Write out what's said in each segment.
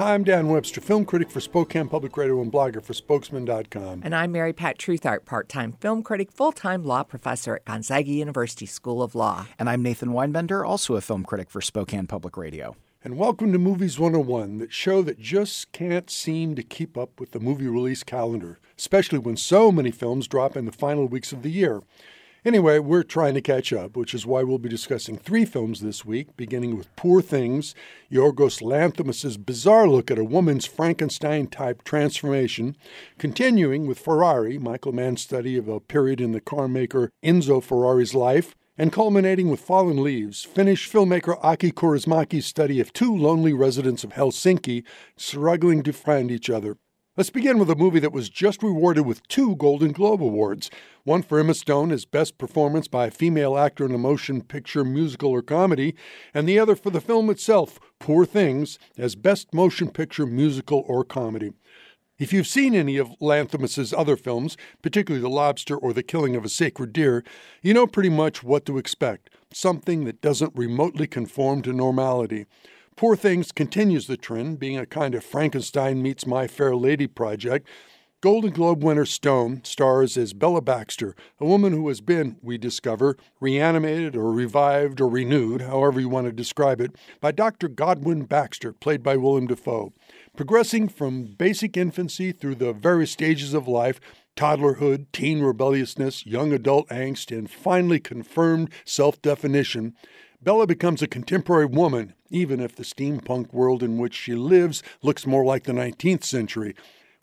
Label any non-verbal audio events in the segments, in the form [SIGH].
Hi, I'm Dan Webster, film critic for Spokane Public Radio and blogger for Spokesman.com. And I'm Mary Pat Treuthart, part time film critic, full time law professor at Gonzaga University School of Law. And I'm Nathan Weinbender, also a film critic for Spokane Public Radio. And welcome to Movies 101, that show that just can't seem to keep up with the movie release calendar, especially when so many films drop in the final weeks of the year. Anyway, we're trying to catch up, which is why we'll be discussing three films this week, beginning with Poor Things, Yorgos Lanthimos' bizarre look at a woman's Frankenstein type transformation, continuing with Ferrari, Michael Mann's study of a period in the car maker Enzo Ferrari's life, and culminating with Fallen Leaves, Finnish filmmaker Aki Kaurismäki's study of two lonely residents of Helsinki struggling to find each other. Let's begin with a movie that was just rewarded with two Golden Globe Awards one for Emma Stone as Best Performance by a Female Actor in a Motion Picture, Musical, or Comedy, and the other for the film itself, Poor Things, as Best Motion Picture, Musical, or Comedy. If you've seen any of Lanthimos' other films, particularly The Lobster or The Killing of a Sacred Deer, you know pretty much what to expect something that doesn't remotely conform to normality. Poor Things continues the trend, being a kind of Frankenstein meets My Fair Lady project. Golden Globe winner Stone stars as Bella Baxter, a woman who has been, we discover, reanimated or revived or renewed, however you want to describe it, by Dr. Godwin Baxter, played by Willem Dafoe. Progressing from basic infancy through the various stages of life, toddlerhood, teen rebelliousness, young adult angst, and finally confirmed self definition, Bella becomes a contemporary woman, even if the steampunk world in which she lives looks more like the 19th century.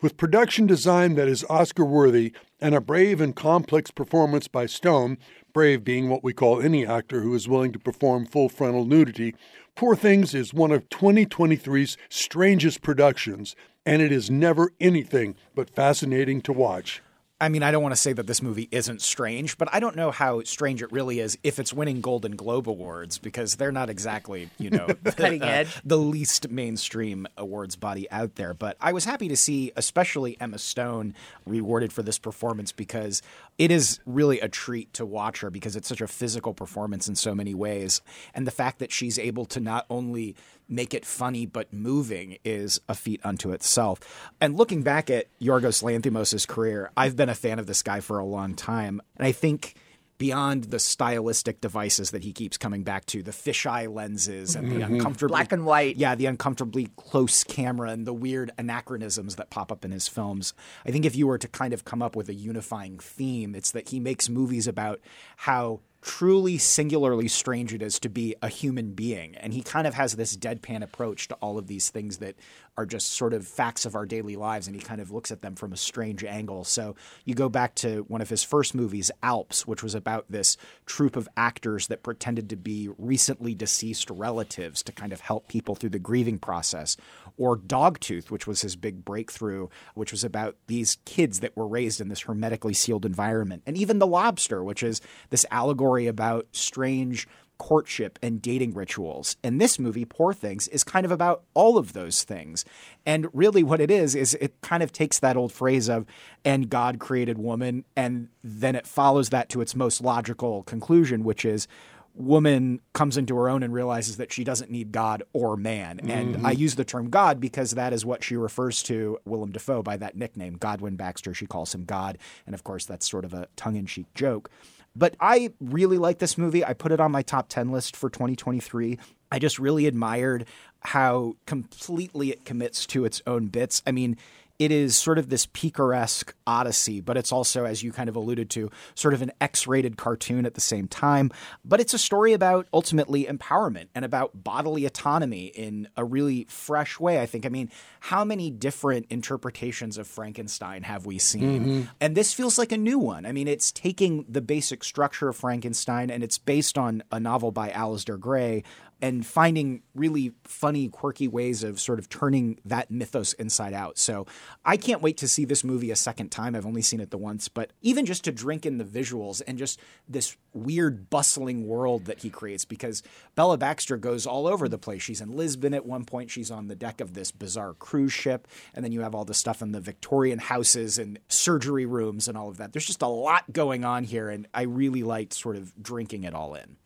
With production design that is Oscar worthy and a brave and complex performance by Stone, brave being what we call any actor who is willing to perform full frontal nudity, Poor Things is one of 2023's strangest productions, and it is never anything but fascinating to watch. I mean, I don't want to say that this movie isn't strange, but I don't know how strange it really is if it's winning Golden Globe awards because they're not exactly, you know, [LAUGHS] cutting uh, edge, the least mainstream awards body out there. But I was happy to see, especially Emma Stone, rewarded for this performance because it is really a treat to watch her because it's such a physical performance in so many ways, and the fact that she's able to not only make it funny but moving is a feat unto itself. And looking back at Yorgos Lanthimos' career, I've been a fan of this guy for a long time. And I think beyond the stylistic devices that he keeps coming back to, the fisheye lenses and the mm-hmm. uncomfortably black and white. Yeah, the uncomfortably close camera and the weird anachronisms that pop up in his films. I think if you were to kind of come up with a unifying theme, it's that he makes movies about how truly singularly strange it is to be a human being. And he kind of has this deadpan approach to all of these things that are just sort of facts of our daily lives. And he kind of looks at them from a strange angle. So you go back to one of his first movies, Alps, which was about this troupe of actors that pretended to be recently deceased relatives to kind of help people through the grieving process. Or Dogtooth, which was his big breakthrough, which was about these kids that were raised in this hermetically sealed environment. And even The Lobster, which is this allegory about strange courtship and dating rituals. And this movie, Poor Things, is kind of about all of those things. And really, what it is, is it kind of takes that old phrase of, and God created woman, and then it follows that to its most logical conclusion, which is, woman comes into her own and realizes that she doesn't need God or man. And mm-hmm. I use the term God because that is what she refers to Willem Dafoe by that nickname, Godwin Baxter. She calls him God. And of course, that's sort of a tongue in cheek joke. But I really like this movie. I put it on my top 10 list for 2023. I just really admired how completely it commits to its own bits. I mean, it is sort of this picaresque odyssey, but it's also, as you kind of alluded to, sort of an X rated cartoon at the same time. But it's a story about ultimately empowerment and about bodily autonomy in a really fresh way, I think. I mean, how many different interpretations of Frankenstein have we seen? Mm-hmm. And this feels like a new one. I mean, it's taking the basic structure of Frankenstein and it's based on a novel by Alasdair Gray and finding really funny, quirky ways of sort of turning that mythos inside out. So I can't wait to see this movie a second time. I've only seen it the once, but even just to drink in the visuals and just this weird, bustling world that he creates, because Bella Baxter goes all over the place. She's in Lisbon at one point, she's on the deck of this bizarre cruise ship, and then you have all the stuff in the Victorian houses and surgery rooms and all of that. There's just a lot going on here, and I really liked sort of drinking it all in.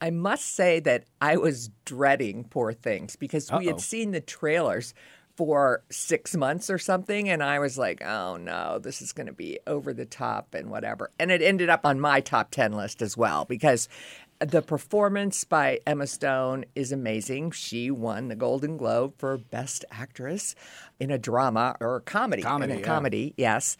I must say that I was dreading Poor Things because Uh-oh. we had seen the trailers for six months or something. And I was like, oh no, this is going to be over the top and whatever. And it ended up on my top 10 list as well because the performance by Emma Stone is amazing. She won the Golden Globe for Best Actress in a drama or a comedy. Comedy, in a yeah. comedy, yes.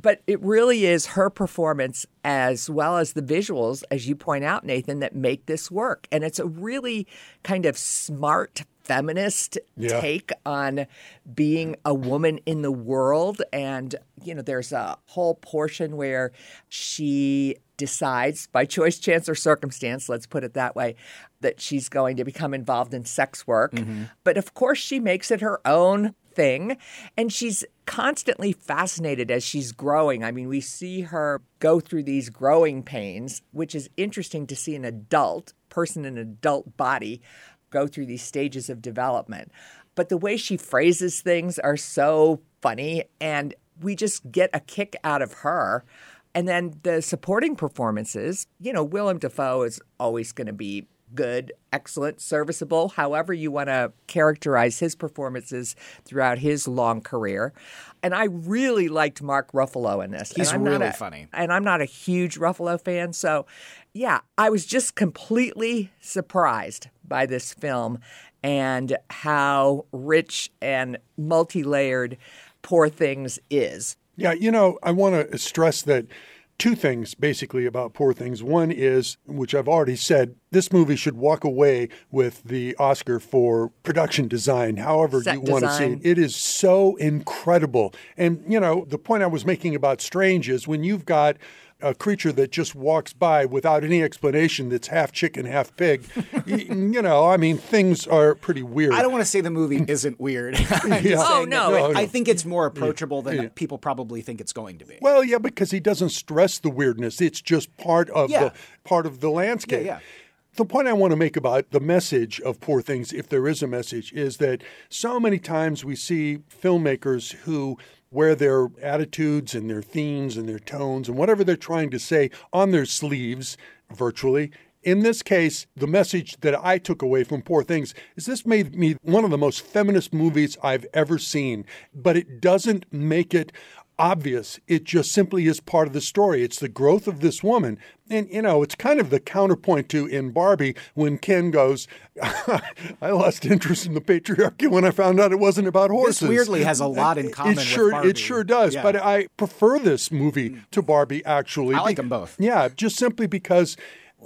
But it really is her performance as well as the visuals, as you point out, Nathan, that make this work. And it's a really kind of smart feminist Yeah. take on being a woman in the world. And, you know, there's a whole portion where she decides by choice, chance, or circumstance, let's put it that way, that she's going to become involved in sex work. Mm-hmm. But of course, she makes it her own thing. And she's constantly fascinated as she's growing. I mean, we see her go through these growing pains, which is interesting to see an adult person in an adult body go through these stages of development. But the way she phrases things are so funny, and we just get a kick out of her. And then the supporting performances, you know, Willem Dafoe is always going to be good, excellent, serviceable, however you want to characterize his performances throughout his long career. And I really liked Mark Ruffalo in this. He's really a- funny. And I'm not a huge Ruffalo fan. So, yeah, I was just completely surprised by this film and how rich and multi layered Poor Things is. Yeah, you know, I want to stress that two things basically about Poor Things. One is, which I've already said, this movie should walk away with the Oscar for production design, however Set you want to see it. It is so incredible. And, you know, the point I was making about Strange is when you've got a creature that just walks by without any explanation that's half chicken, half pig, [LAUGHS] you know, I mean, things are pretty weird. I don't want to say the movie [LAUGHS] isn't weird. [LAUGHS] Yeah. Oh, that no, No, I think it's more approachable than people probably think it's going to be. Well, yeah, because he doesn't stress the weirdness. It's just part of Yeah. the part of the landscape. Yeah, yeah. The point I want to make about the message of Poor Things, if there is a message, is that so many times we see filmmakers who wear their attitudes and their themes and their tones and whatever they're trying to say on their sleeves virtually. In this case, the message that I took away from Poor Things is this made me one of the most feminist movies I've ever seen, but it doesn't make it obvious. It just simply is part of the story. It's the growth of this woman. And, you know, it's kind of the counterpoint to in Barbie when Ken goes, [LAUGHS] I lost interest in the patriarchy when I found out it wasn't about horses. This weirdly has a lot in common It sure. It sure does. Yeah. But I prefer this movie to Barbie, actually. I like them both. Yeah, just simply because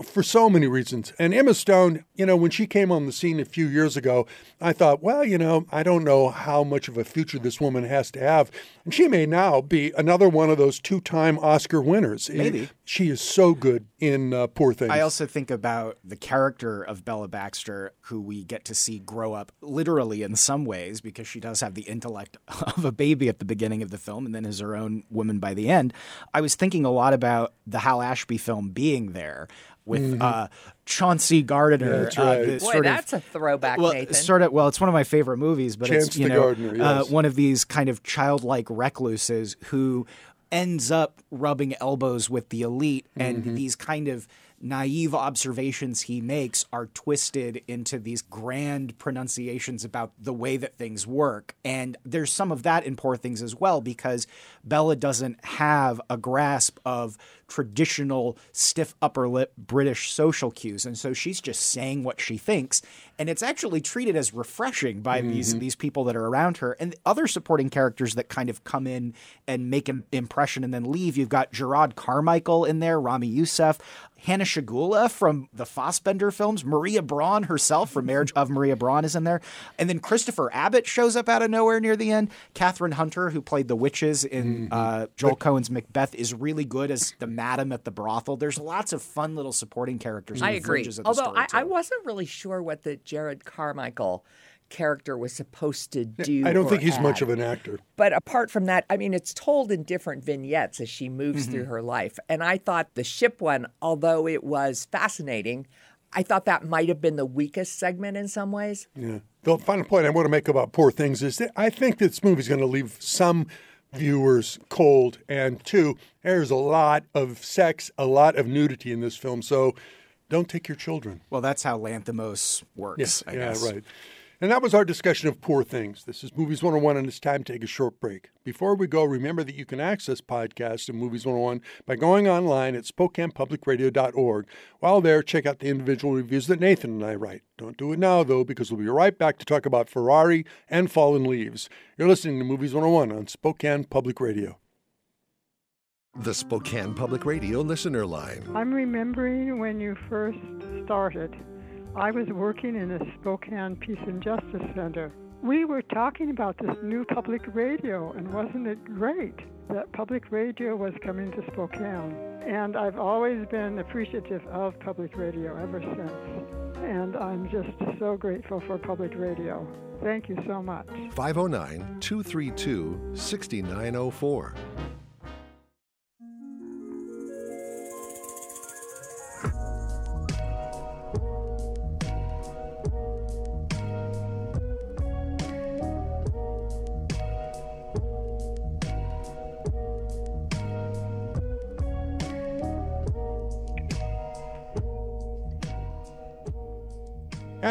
for so many reasons. And Emma Stone, you know, when she came on the scene a few years ago, I thought, well, you know, I don't know how much of a future this woman has to have. And she may now be another one of those two time Oscar winners. Maybe. She is so good in uh, Poor Things. I also think about the character of Bella Baxter, who we get to see grow up literally in some ways because she does have the intellect [LAUGHS] of a baby at the beginning of the film and then is her own woman by the end. I was thinking a lot about the Hal Ashby film being there with uh, Chauncey Gardiner. Mm-hmm. that's uh, right. the Boy, sort of- that's a throwback, well, Nathan. sort of. Well, it's one of my favorite movies, but Chance it's you the know Gardener, uh, one of these kind of childlike recluses who ends up rubbing elbows with the elite, and Mm-hmm. these kind of naive observations he makes are twisted into these grand pronunciations about the way that things work. And there's some of that in Poor Things as well, because Bella doesn't have a grasp of traditional stiff upper lip British social cues. And so she's just saying what she thinks. And it's actually treated as refreshing by these mm-hmm. these people that are around her. And the other supporting characters that kind of come in and make an impression and then leave. You've got Jerrod Carmichael in there, Ramy Youssef, Hanna Schygulla from the Fassbinder films, Maria Braun herself from Marriage of Maria Braun is in there. And then Christopher Abbott shows up out of nowhere near the end. Kathryn Hunter, who played the witches in uh, Joel Coen's Macbeth, is really good as the madam at the brothel. There's lots of fun little supporting characters. on I the agree. fringes of the Although story, I, I wasn't really sure what the Jerrod Carmichael character was supposed to do. I don't think he's much of an actor. But apart from that, I mean, it's told in different vignettes as she moves Mm-hmm. through her life. And I thought the ship one, although it was fascinating, I thought that might have been the weakest segment in some ways. Yeah. The final point I want to make about Poor Things is that I think this movie's going to leave some viewers cold. And two, there's a lot of sex, a lot of nudity in this film. So don't take your children. Well, that's how Lanthimos works, I yeah, guess. right. And that was our discussion of Poor Things. This is Movies 101, and it's time to take a short break. Before we go, remember that you can access podcasts of Movies 101 by going online at SpokanePublicRadio.org. While there, check out the individual reviews that Nathan and I write. Don't do it now, though, because we'll be right back to talk about Ferrari and Fallen Leaves. You're listening to Movies 101 on Spokane Public Radio. The Spokane Public Radio listener line. I'm remembering when you first started. I was working in the Spokane Peace and Justice Center. We were talking about this new public radio, and wasn't it great that public radio was coming to Spokane? And I've always been appreciative of public radio ever since. And I'm just so grateful for public radio. Thank you so much. 509 232 6904.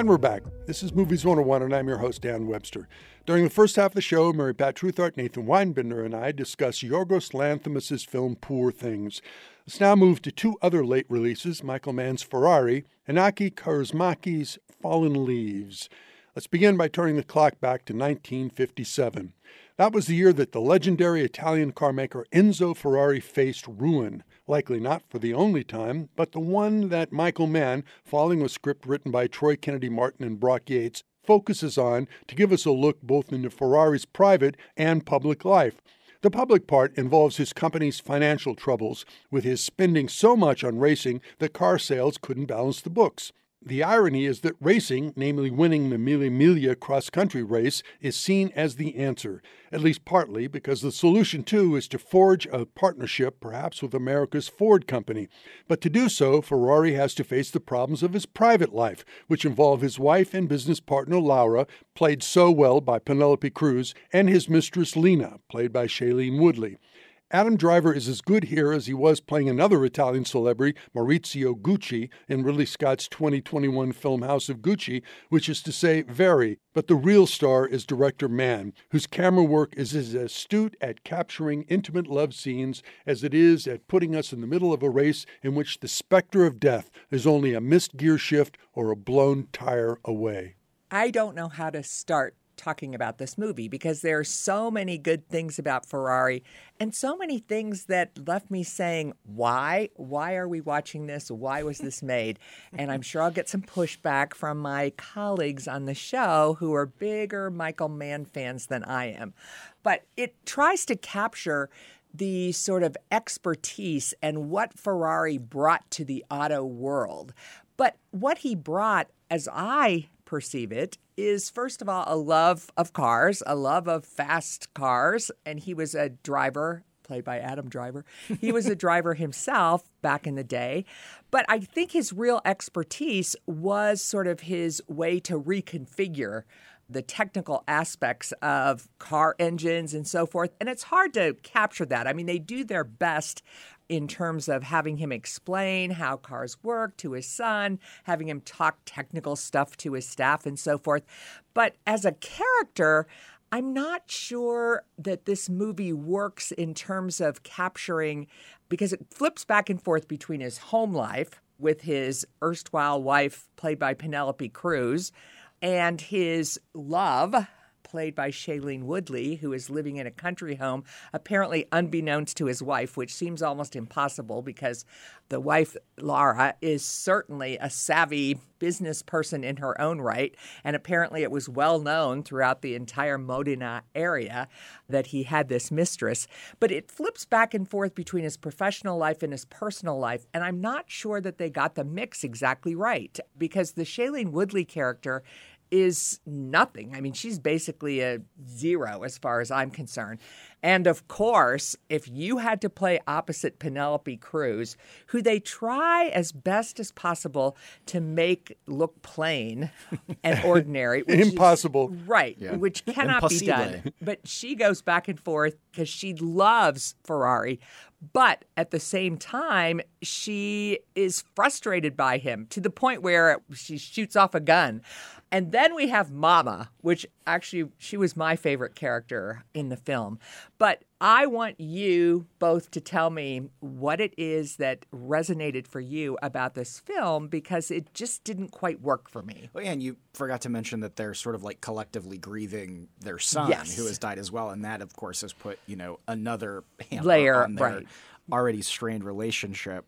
And we're back. This is Movies 101, and I'm your host, Dan Webster. During the first half of the show, Mary Pat Treuthart, Nathan Weinbender, and I discuss Yorgos Lanthimos' film Poor Things. Let's now move to two other late releases Michael Mann's Ferrari and Aki Kaurismäki's Fallen Leaves. Let's begin by turning the clock back to 1957. That was the year that the legendary Italian carmaker Enzo Ferrari faced ruin likely not for the only time, but the one that Michael Mann, following a script written by Troy Kennedy Martin and Brock Yates, focuses on to give us a look both into Ferrari's private and public life. The public part involves his company's financial troubles, with his spending so much on racing that car sales couldn't balance the books. The irony is that racing, namely winning the Mille Miglia cross country race, is seen as the answer, at least partly because the solution too is to forge a partnership, perhaps with America's Ford Company. But to do so, Ferrari has to face the problems of his private life, which involve his wife and business partner Laura, played so well by Penelope Cruz, and his mistress Lena, played by Shailene Woodley. Adam Driver is as good here as he was playing another Italian celebrity, Maurizio Gucci, in Ridley Scott's 2021 film House of Gucci, which is to say, very. But the real star is director Mann, whose camera work is as astute at capturing intimate love scenes as it is at putting us in the middle of a race in which the specter of death is only a missed gear shift or a blown tire away. I don't know how to start talking about this movie because there are so many good things about Ferrari and so many things that left me saying, why? Why are we watching this? Why was this [LAUGHS] made? And I'm sure I'll get some pushback from my colleagues on the show who are bigger Michael Mann fans than I am. But it tries to capture the sort of expertise and what Ferrari brought to the auto world. But what he brought, as I perceive it is first of all a love of cars, a love of fast cars, and he was a driver played by Adam Driver. He was a [LAUGHS] driver himself back in the day, but I think his real expertise was sort of his way to reconfigure the technical aspects of car engines and so forth. And it's hard to capture that. I mean, they do their best in terms of having him explain how cars work to his son, having him talk technical stuff to his staff, and so forth. But as a character, I'm not sure that this movie works in terms of capturing, because it flips back and forth between his home life with his erstwhile wife, played by Penelope Cruz, and his love played by Shailene Woodley, who is living in a country home, apparently unbeknownst to his wife, which seems almost impossible because the wife, Laura, is certainly a savvy business person in her own right. And apparently it was well known throughout the entire Modena area that he had this mistress. But it flips back and forth between his professional life and his personal life. And I'm not sure that they got the mix exactly right because the Shailene Woodley character is nothing. I mean, she's basically a zero as far as I'm concerned. And of course, if you had to play opposite Penelope Cruz, who they try as best as possible to make look plain and [LAUGHS] ordinary, impossible, is, impossible. right? Yeah. Which cannot Impossible. be done. But she goes back and forth because she loves Ferrari, but at the same time, she is frustrated by him to the point where she shoots off a gun. And then we have Mama, which actually she was my favorite character in the film. But I want you both to tell me what it is that resonated for you about this film because it just didn't quite work for me. Oh, yeah, and you forgot to mention that they're sort of like collectively grieving their son, Yes. who has died as well, and that, of course, has put you know another Layer, on their right. already strained relationship.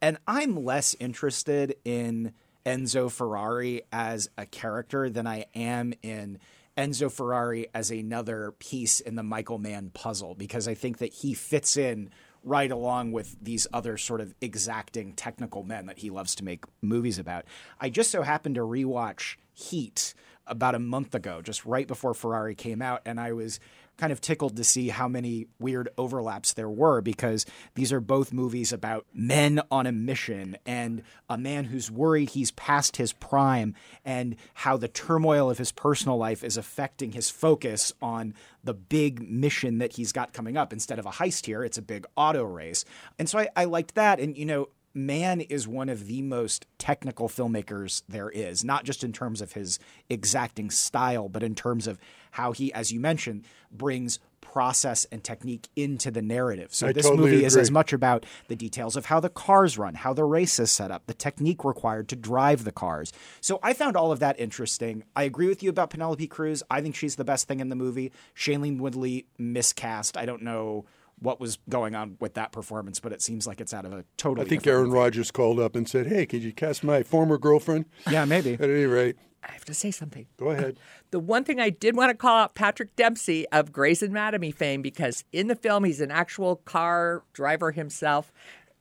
And I'm less interested in Enzo Ferrari as a character than I am in Enzo Ferrari as another piece in the Michael Mann puzzle because I think that he fits in right along with these other sort of exacting technical men that he loves to make movies about. I just so happened to rewatch Heat about a month ago, just right before Ferrari came out, and I was kind of tickled to see how many weird overlaps there were because these are both movies about men on a mission and a man who's worried he's past his prime and how the turmoil of his personal life is affecting his focus on the big mission that he's got coming up. Instead of a heist here, it's a big auto race. And so I, I liked that. And, you know, Mann is one of the most technical filmmakers there is, not just in terms of his exacting style, but in terms of how he, as you mentioned, brings process and technique into the narrative. So I this totally movie is as much about the details of how the cars run, how the race is set up, the technique required to drive the cars. So I found all of that interesting. I agree with you about Penelope Cruz. I think she's the best thing in the movie. Shailene Woodley miscast. I don't know what was going on with that performance, but it seems like it's out of a totally I think Aaron Rodgers called up and said, "Hey, could you cast my former girlfriend?" Yeah, maybe. [LAUGHS] At any rate, I have to say something. go ahead. [LAUGHS] The one thing I did want to call out Patrick Dempsey of Grey's Anatomy fame because in the film he's an actual car driver himself.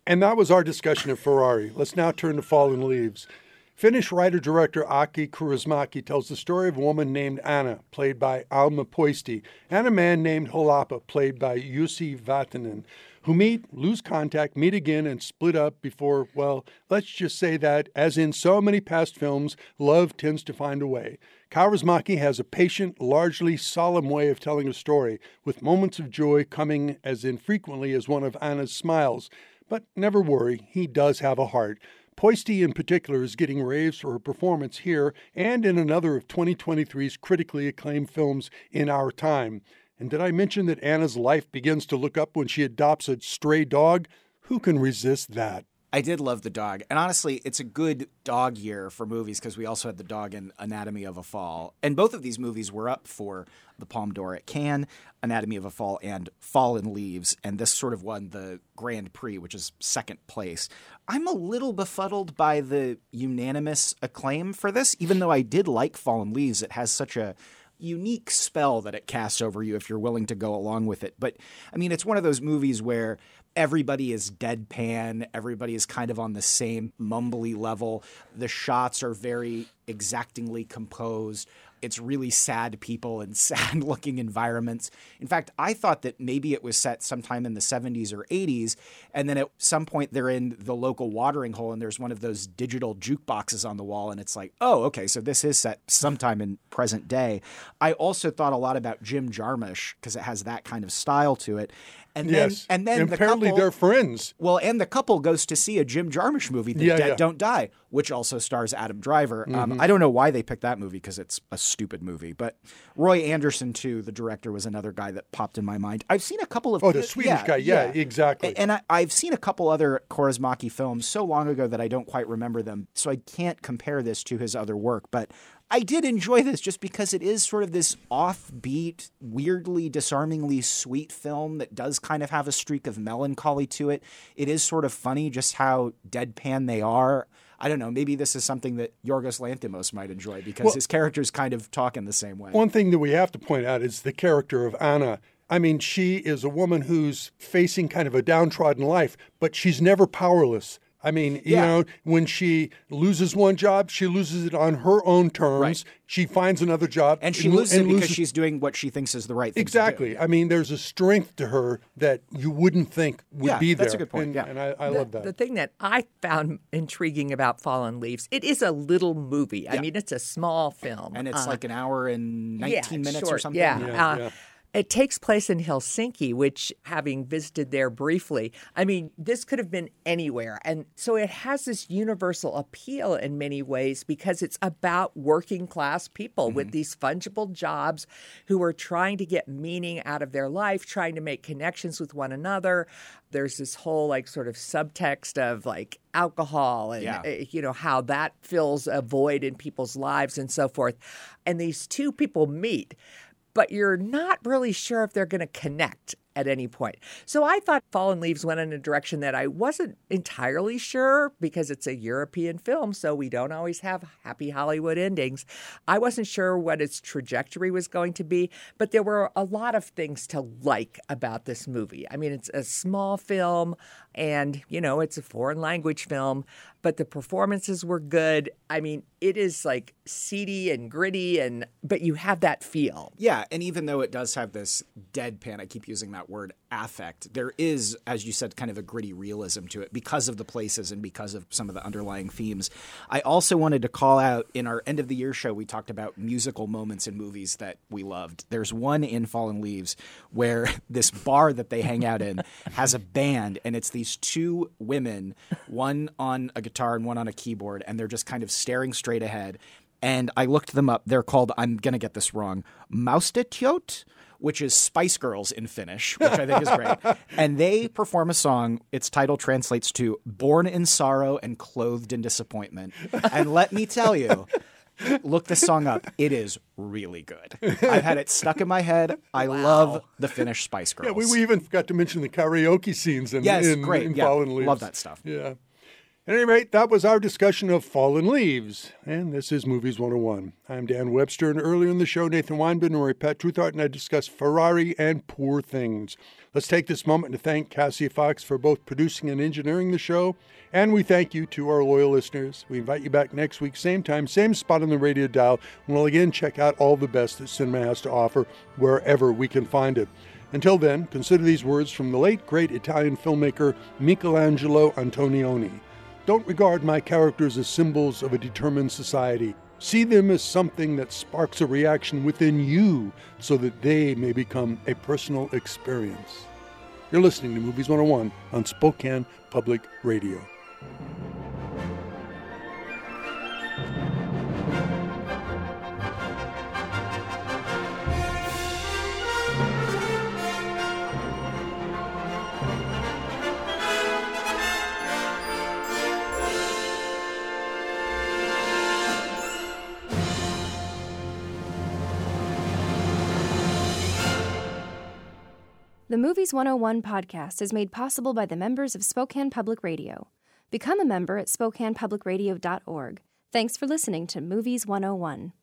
And that was our discussion of Ferrari. Let's now turn to Fallen Leaves. Finnish writer director Aki Kaurismäki tells the story of a woman named Anna, played by Alma Pöysti, and a man named Holappa, played by Jussi Vatanen, who meet, lose contact, meet again, and split up before, well, let's just say that, as in so many past films, love tends to find a way. Kaurismäki has a patient, largely solemn way of telling a story, with moments of joy coming as infrequently as one of Anna's smiles. But never worry, he does have a heart. Pöysti, in particular, is getting raves for her performance here and in another of 2023's critically acclaimed films in our time. And did I mention that Anna's life begins to look up when she adopts a stray dog? Who can resist that? I did love the dog. And honestly, it's a good dog year for movies because we also had the dog in Anatomy of a Fall. And both of these movies were up for the Palme d'Or at Cannes, Anatomy of a Fall and Fallen Leaves. And this sort of won the Grand Prix, which is second place. I'm a little befuddled by the unanimous acclaim for this, even though I did like Fallen Leaves. It has such a unique spell that it casts over you if you're willing to go along with it. But I mean, it's one of those movies where everybody is deadpan, everybody is kind of on the same mumbly level. The shots are very exactingly composed. It's really sad people and [LAUGHS] sad looking environments. In fact, I thought that maybe it was set sometime in the 70s or 80s, and then at some point they're in the local watering hole and there's one of those digital jukeboxes on the wall, and it's like, oh, okay, so this is set sometime in present day. I also thought a lot about Jim Jarmusch because it has that kind of style to it. And then, yes. and then the apparently couple, they're friends. well, and the couple goes to see a Jim Jarmusch movie, The Yeah, Dead yeah. Don't Die, which also stars Adam Driver. Mm-hmm. Um, I don't know why they picked that movie because it's a stupid movie. But Roy Andersson, too, the director, was another guy that popped in my mind. I've seen a couple of Oh, the Swedish guy. Yeah, exactly. And I, I've seen a couple other Kaurismäki films so long ago that I don't quite remember them, so I can't compare this to his other work. But I did enjoy this just because it is sort of this offbeat, weirdly, disarmingly sweet film that does kind of have a streak of melancholy to it. It is sort of funny just how deadpan they are. I don't know. Maybe this is something that Yorgos Lanthimos might enjoy because his characters kind of talk in the same way. One thing that we have to point out is the character of Anna. I mean, she is a woman who's facing kind of a downtrodden life, but she's never powerless. I mean, you know, when she loses one job, she loses it on her own terms. Right. She finds another job, and she lo- loses it because she's doing what she thinks is the right thing. to do. exactly. I mean, there's a strength to her that you wouldn't think would Yeah, be there. that's a good point, And, yeah. and I, I the, love that. The thing that I found intriguing about Fallen Leaves, it is a little movie. I mean, it's a small film. And it's Uh, like an hour and 19 yeah, minutes or something. Yeah. Yeah, uh, yeah. It takes place in Helsinki, which, having visited there briefly, I mean, this could have been anywhere. And so it has this universal appeal in many ways because it's about working class people mm-hmm. with these fungible jobs who are trying to get meaning out of their life, trying to make connections with one another. There's this whole like sort of subtext of like alcohol and yeah. Eh, you know how that fills a void in people's lives and so forth. And these two people meet but you're not really sure if they're going to connect at any point. So I thought Fallen Leaves went in a direction that I wasn't entirely sure because it's a European film, so we don't always have happy Hollywood endings. I wasn't sure what its trajectory was going to be, but there were a lot of things to like about this movie. I mean, it's a small film and, you know, it's a foreign language film, but the performances were good. I mean, it is like seedy and gritty and but you have that feel. Yeah, and even though it does have this deadpan, I keep using that that word affect, there is, as you said, kind of a gritty realism to it because of the places and because of some of the underlying themes. I also wanted to call out in our end of the year show, we talked about musical moments in movies that we loved. There's one in Fallen Leaves where [LAUGHS] this bar that they hang out in has a band, and it's these two women, one on a guitar and one on a keyboard, and they're just kind of staring straight ahead and I looked them up. They're called, I'm going to get this wrong, Maustetytöt, which is Spice Girls in Finnish, which I think is great. [LAUGHS] and they perform a song. Its title translates to Born in Sorrow and Clothed in Disappointment. And let me tell you, look this song up. It is really good. I've had it stuck in my head. I wow. love the Finnish Spice Girls. Yeah, we, we, even forgot to mention the karaoke scenes in, yes, in, great. in yeah, Fallen Leaves. Love that stuff. Yeah. At any rate, that was our discussion of Fallen Leaves, and this is Movies 101. I'm Dan Webster, and earlier in the show, Nathan Weinbender and Roy Pat Treuthart and I discussed Ferrari and Poor Things. Let's take this moment to thank Cassie Fox for both producing and engineering the show, and we thank you to our loyal listeners. We invite you back next week, same time, same spot on the radio dial, and we'll again check out all the best that cinema has to offer wherever we can find it. Until then, consider these words from the late, great Italian filmmaker Michelangelo Antonioni. Don't regard my characters as symbols of a determined society. See them as something that sparks a reaction within you so that they may become a personal experience. You're listening to Movies 101 on Spokane Public Radio. The Movies 101 podcast is made possible by the members of Spokane Public Radio. Become a member at SpokanePublicRadio.org. Thanks for listening to Movies 101.